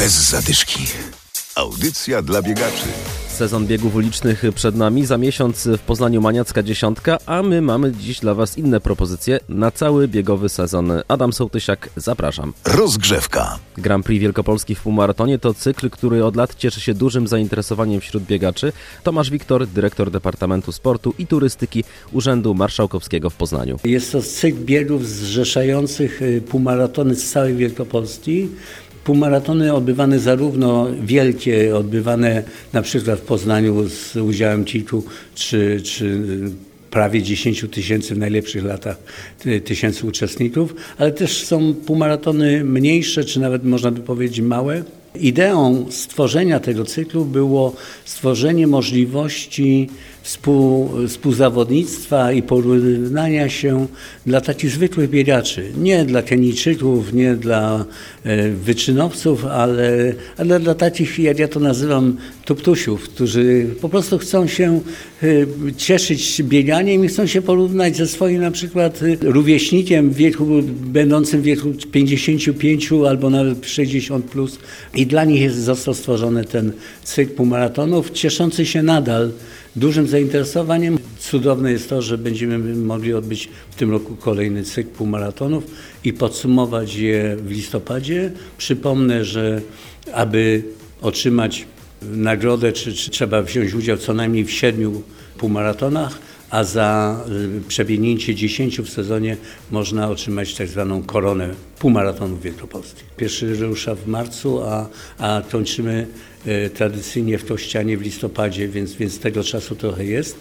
Bez zadyszki. Audycja dla biegaczy. Sezon biegów ulicznych przed nami, za miesiąc w Poznaniu Maniacka Dziesiątka, a my mamy dziś dla Was inne propozycje na cały biegowy sezon. Adam Sołtysiak, zapraszam. Rozgrzewka. Grand Prix Wielkopolski w półmaratonie to cykl, który od lat cieszy się dużym zainteresowaniem wśród biegaczy. Tomasz Wiktor, dyrektor Departamentu Sportu i Turystyki Urzędu Marszałkowskiego w Poznaniu. Jest to cykl biegów zrzeszających y, półmaratony z całej Wielkopolski. Półmaratony odbywane zarówno wielkie, odbywane na przykład w Poznaniu z udziałem kilku czy, czy prawie 10 tysięcy w najlepszych latach ty- tysięcy uczestników, ale też są półmaratony mniejsze, czy nawet można by powiedzieć małe. Ideą stworzenia tego cyklu było stworzenie możliwości współ, współzawodnictwa i porównania się dla takich zwykłych biegaczy. Nie dla Kenijczyków, nie dla e, wyczynowców, ale, ale dla takich, jak ja to nazywam, tuptusiów, którzy po prostu chcą się e, cieszyć bieganiem i chcą się porównać ze swoim na przykład e, rówieśnikiem w wieku, będącym w wieku 55 albo nawet 60 plus. I dla nich jest, został stworzony ten cykl półmaratonów, cieszący się nadal dużym zainteresowaniem. Cudowne jest to, że będziemy mogli odbyć w tym roku kolejny cykl półmaratonów i podsumować je w listopadzie. Przypomnę, że aby otrzymać nagrodę, czy, czy trzeba wziąć udział co najmniej w siedmiu półmaratonach, a za y, przebiegnięcie 10 w sezonie można otrzymać tak zwaną koronę półmaratonów wielkopolskich. Pierwszy rusza w marcu, a, a kończymy y, tradycyjnie w Tościanie w listopadzie, więc, więc tego czasu trochę jest.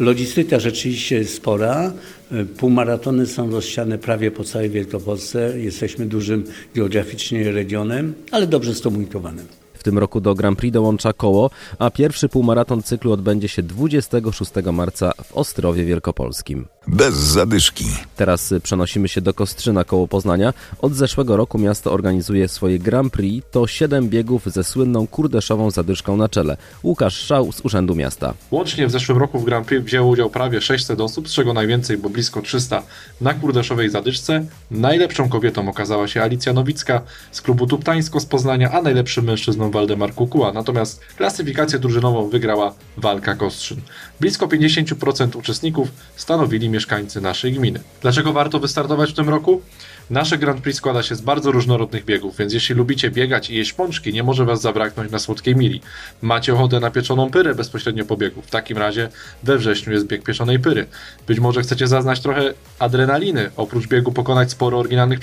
Logistyka rzeczywiście jest spora. Y, Półmaratony są rozsiane prawie po całej Wielkopolsce. Jesteśmy dużym geograficznie regionem, ale dobrze skomunikowanym. Tym roku do Grand Prix dołącza koło, a pierwszy półmaraton cyklu odbędzie się 26 marca w Ostrowie Wielkopolskim. Bez zadyszki. Teraz y, przenosimy się do Kostrzyna koło Poznania. Od zeszłego roku miasto organizuje swoje Grand Prix. To 7 biegów ze słynną kurdeszową zadyszką na czele. Łukasz Szał z Urzędu Miasta. Łącznie w zeszłym roku w Grand Prix wzięło udział prawie 600 osób, z czego najwięcej, bo blisko 300 na kurdeszowej zadyszce. Najlepszą kobietą okazała się Alicja Nowicka z klubu Tuptańsko z Poznania, a najlepszym mężczyzną Waldemar Kukuła. Natomiast klasyfikację drużynową wygrała Walka Kostrzyn. Blisko 50% uczestników stanowili mieszkańcy naszej gminy. Dlaczego warto wystartować w tym roku? Nasze Grand Prix składa się z bardzo różnorodnych biegów, więc jeśli lubicie biegać i jeść pączki, nie może Was zabraknąć na słodkiej mili. Macie ochotę na pieczoną pyrę bezpośrednio po biegu. W takim razie we wrześniu jest bieg pieczonej pyry. Być może chcecie zaznać trochę adrenaliny, oprócz biegu pokonać sporo oryginalnych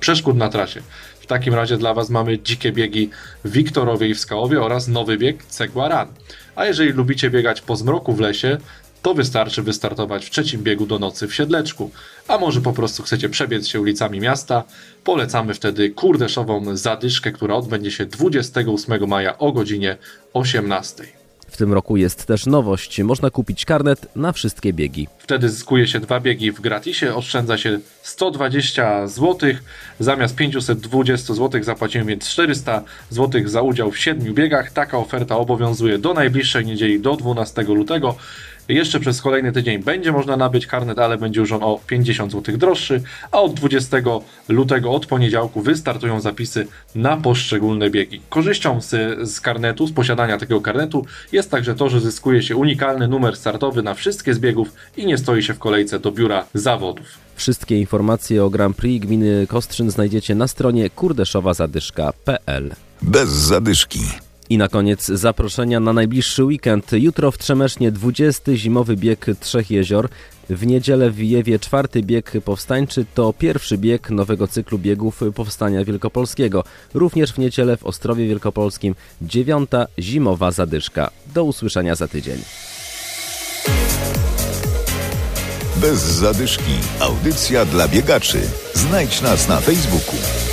przeszkód na, trasie. W takim razie dla Was mamy dzikie biegi w Wiktorowie i w Skałowie oraz nowy bieg Cegła Run. A jeżeli lubicie biegać po zmroku w lesie, to wystarczy wystartować w trzecim biegu do nocy w Siedleczku. A może po prostu chcecie przebiec się ulicami miasta, polecamy wtedy kurdeszową zadyszkę, która odbędzie się 28 maja o godzinie 18. W tym roku jest też nowość. Można kupić karnet na wszystkie biegi. Wtedy zyskuje się dwa biegi w gratisie, oszczędza się 120 zł. Zamiast 520 zł zapłacimy więc 400 zł za udział w siedmiu biegach. Taka oferta obowiązuje do najbliższej niedzieli, do 12 lutego. Jeszcze przez kolejny tydzień będzie można nabyć karnet, ale będzie już on o 50 zł droższy, a od 20 lutego, od poniedziałku wystartują zapisy na poszczególne biegi. Korzyścią z, z karnetu, z posiadania takiego karnetu jest także to, że zyskuje się unikalny numer startowy na wszystkie z biegów i nie stoi się w kolejce do biura zawodów. Wszystkie informacje o Grand Prix gminy Kostrzyn znajdziecie na stronie kurdeszowazadyszka.pl. Bez zadyszki. I na koniec zaproszenia na najbliższy weekend. Jutro w Trzemesznie 20. zimowy bieg Trzech Jezior. W niedzielę w Wijewie czwarty bieg powstańczy to pierwszy bieg nowego cyklu biegów Powstania Wielkopolskiego. Również w niedzielę w Ostrowie Wielkopolskim dziewiąta zimowa zadyszka. Do usłyszenia za tydzień. Bez zadyszki. Audycja dla biegaczy. Znajdź nas na Facebooku.